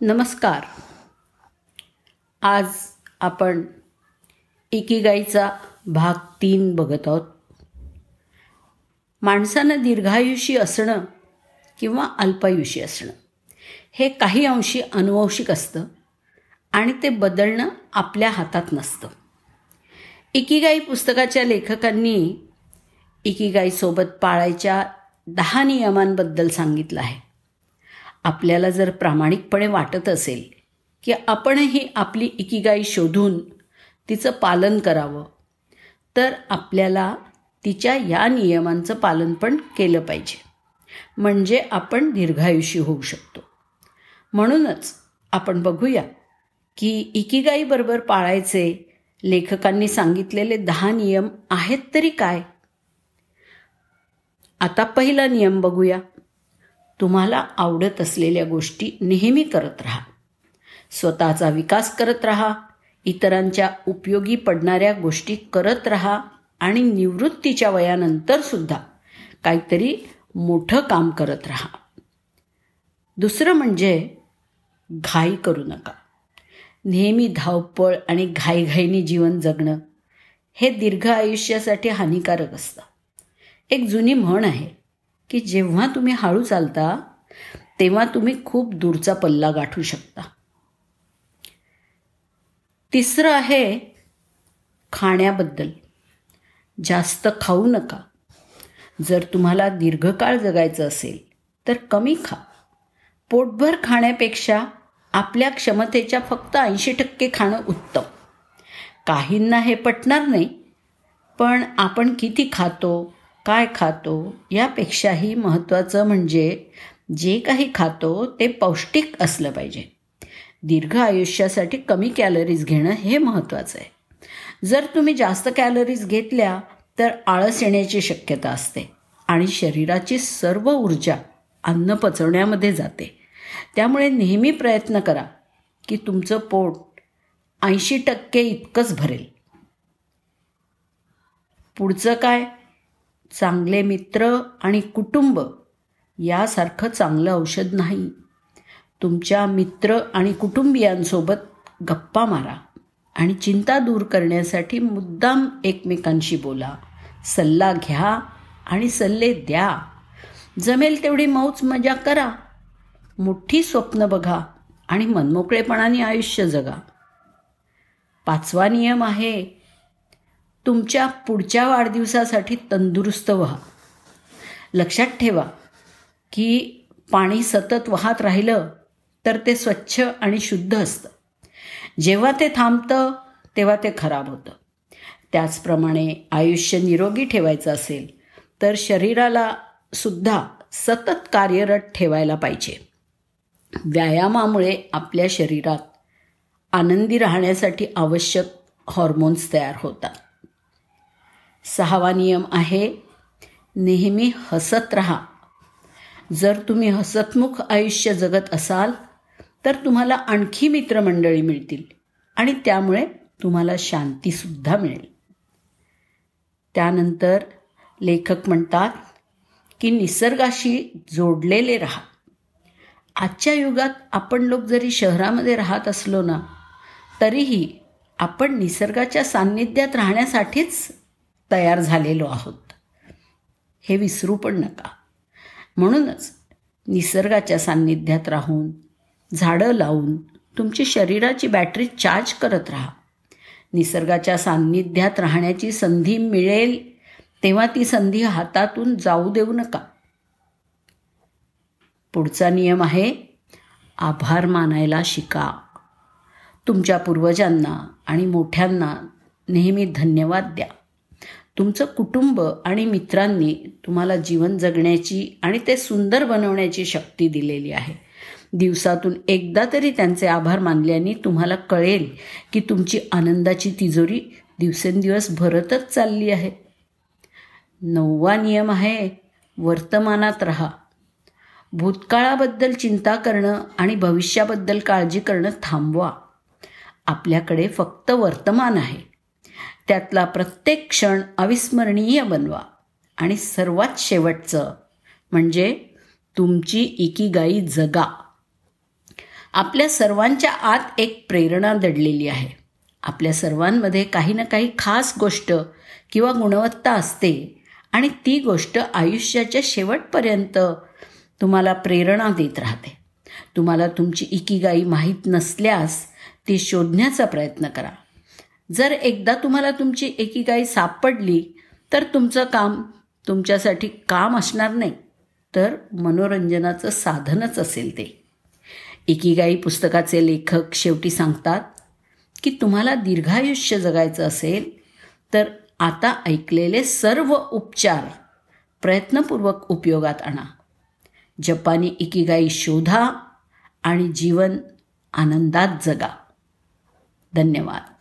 नमस्कार. आज आपण एकीगाईचा भाग तीन बघत आहोत. माणसानं दीर्घायुषी असणं किंवा अल्पायुषी असणं हे काही अंशी अनुवंशिक असतं आणि ते बदलणं आपल्या हातात नसतं. एकीगाई पुस्तकाच्या लेखकांनी इकिगाईसोबत पाळायच्या दहा नियमांबद्दल सांगितलं आहे. आपल्याला जर प्रामाणिकपणे वाटत असेल की आपणही आपली इकिगाई शोधून तिचं पालन करावं तर आपल्याला तिच्या या नियमांचं पालन पण केलं पाहिजे. म्हणजे आपण दीर्घायुषी होऊ शकतो. म्हणूनच आपण बघूया की इकिगाईबरोबर पाळायचे लेखकांनी सांगितलेले दहा नियम आहेत तरी काय? आता पहिला नियम बघूया. तुम्हाला आवडत असलेल्या गोष्टी नेहमी करत राहा. स्वतःचा विकास करत राहा इतरांच्या उपयोगी पडणाऱ्या गोष्टी करत राहा आणि निवृत्तीच्या वयानंतर सुद्धा काहीतरी मोठं काम करत राहा. दुसरं म्हणजे घाई करू नका. नेहमी धावपळ आणि घाईघाईनी जीवन जगणं हे दीर्घ आयुष्यासाठी हानिकारक असतं. एक जुनी म्हण आहे की जेव्हा तुम्ही हळू चालता तेव्हा तुम्ही खूप दूरचा पल्ला गाठू शकता. तिसरं आहे खाण्याबद्दल. जास्त खाऊ नका. जर तुम्हाला दीर्घकाळ जगायचं असेल तर कमी खा. पोटभर खाण्यापेक्षा आपल्या क्षमतेच्या फक्त ऐंशी टक्के खाणं उत्तम. काहींना हे पटणार नाही पण आपण किती खातो काय खातो यापेक्षाही महत्त्वाचं म्हणजे जे काही खातो ते पौष्टिक असलं पाहिजे. दीर्घ आयुष्यासाठी कमी कॅलरीज घेणं हे महत्त्वाचं आहे. जर तुम्ही जास्त कॅलरीज घेतल्या तर आळस येण्याची शक्यता असते आणि शरीराची सर्व ऊर्जा अन्न पचवण्यामध्ये जाते. त्यामुळे नेहमी प्रयत्न करा की तुमचं पोट ऐंशी टक्के इतकंच भरेल. पुढचं काय? चांगले मित्र आणि कुटुंब यासारखं चांगलं औषध नाही. तुमच्या मित्र आणि कुटुंबियांसोबत गप्पा मारा आणि चिंता दूर करण्यासाठी मुद्दाम एकमेकांशी बोला. सल्ला घ्या आणि सल्ले द्या. जमेल तेवढी मौज मजा करा. मोठी स्वप्न बघा आणि मनमोकळेपणाने आयुष्य जगा. पाचवा नियम आहे तुमच्या पुढच्या वाढदिवसासाठी तंदुरुस्त व्हा. लक्षात ठेवा की पाणी सतत वाहत राहिलं तर ते स्वच्छ आणि शुद्ध असतं. जेव्हा ते थांबतं तेव्हा ते खराब होतं. त्याचप्रमाणे आयुष्य निरोगी ठेवायचं असेल तर शरीराला सुद्धा सतत कार्यरत ठेवायला पाहिजे. व्यायामामुळे आपल्या शरीरात आनंदी राहण्यासाठी आवश्यक हॉर्मोन्स तयार होतात. सहावा नियम आहे नेहमी हसत राहा. जर तुम्ही हसतमुख आयुष्य जगत असाल तर तुम्हाला आणखी मित्रमंडळी मिळतील आणि त्यामुळे तुम्हाला शांतीसुद्धा मिळेल. त्यानंतर लेखक म्हणतात की निसर्गाशी जोडलेले राहा. आजच्या युगात आपण लोक जरी शहरामध्ये राहत असलो ना तरीही आपण निसर्गाच्या सान्निध्यात राहण्यासाठीच तयार झालेलो आहोत. हे विसरू पण नका. म्हणूनच निसर्गाच्या सान्निध्यात राहून झाडं लावून तुमची शरीराची बॅटरी चार्ज करत राहा. निसर्गाच्या सान्निध्यात राहण्याची संधी मिळेल तेव्हा ती संधी हातातून जाऊ देऊ नका. पुढचा नियम आहे आभार मानायला शिका. तुमच्या पूर्वजांना आणि मोठ्यांना नेहमी धन्यवाद द्या. तुमचं कुटुंब आणि मित्रांनी तुम्हाला जीवन जगण्याची आणि ते सुंदर बनवण्याची शक्ती दिलेली आहे. दिवसातून एकदा तरी त्यांचे आभार मानल्याने तुम्हाला कळेल की तुमची आनंदाची तिजोरी दिवसेंदिवस भरतच चालली आहे. नववा नियम आहे वर्तमानात राहा. भूतकाळाबद्दल चिंता करणं आणि भविष्याबद्दल काळजी करणं थांबवा. आपल्याकडे फक्त वर्तमान आहे. त्यातला प्रत्येक क्षण अविस्मरणीय बनवा. आणि सर्वात शेवटचं म्हणजे तुमची इकीगाई जगा. आपल्या सर्वांच्या आत एक प्रेरणा दडलेली आहे. आपल्या सर्वांमध्ये काही ना काही खास गोष्ट किंवा गुणवत्ता असते आणि ती गोष्ट आयुष्याच्या शेवटपर्यंत तुम्हाला प्रेरणा देत राहते. तुम्हाला तुमची इकीगाई माहीत नसल्यास ती शोधण्याचा प्रयत्न करा. जर एकदा तुम्हाला तुमची एकीगाई सापडली तर तुमचं काम तुमच्यासाठी काम असणार नाही. तर मनोरंजनाचं साधनच असेल ते. एकीगाई पुस्तकाचे लेखक शेवटी सांगतात की तुम्हाला दीर्घायुष्य जगायचं असेल तर आता ऐकलेले सर्व उपचार प्रयत्नपूर्वक उपयोगात आणा. जपानी इकिगाई शोधा आणि जीवन आनंदात जगा. धन्यवाद.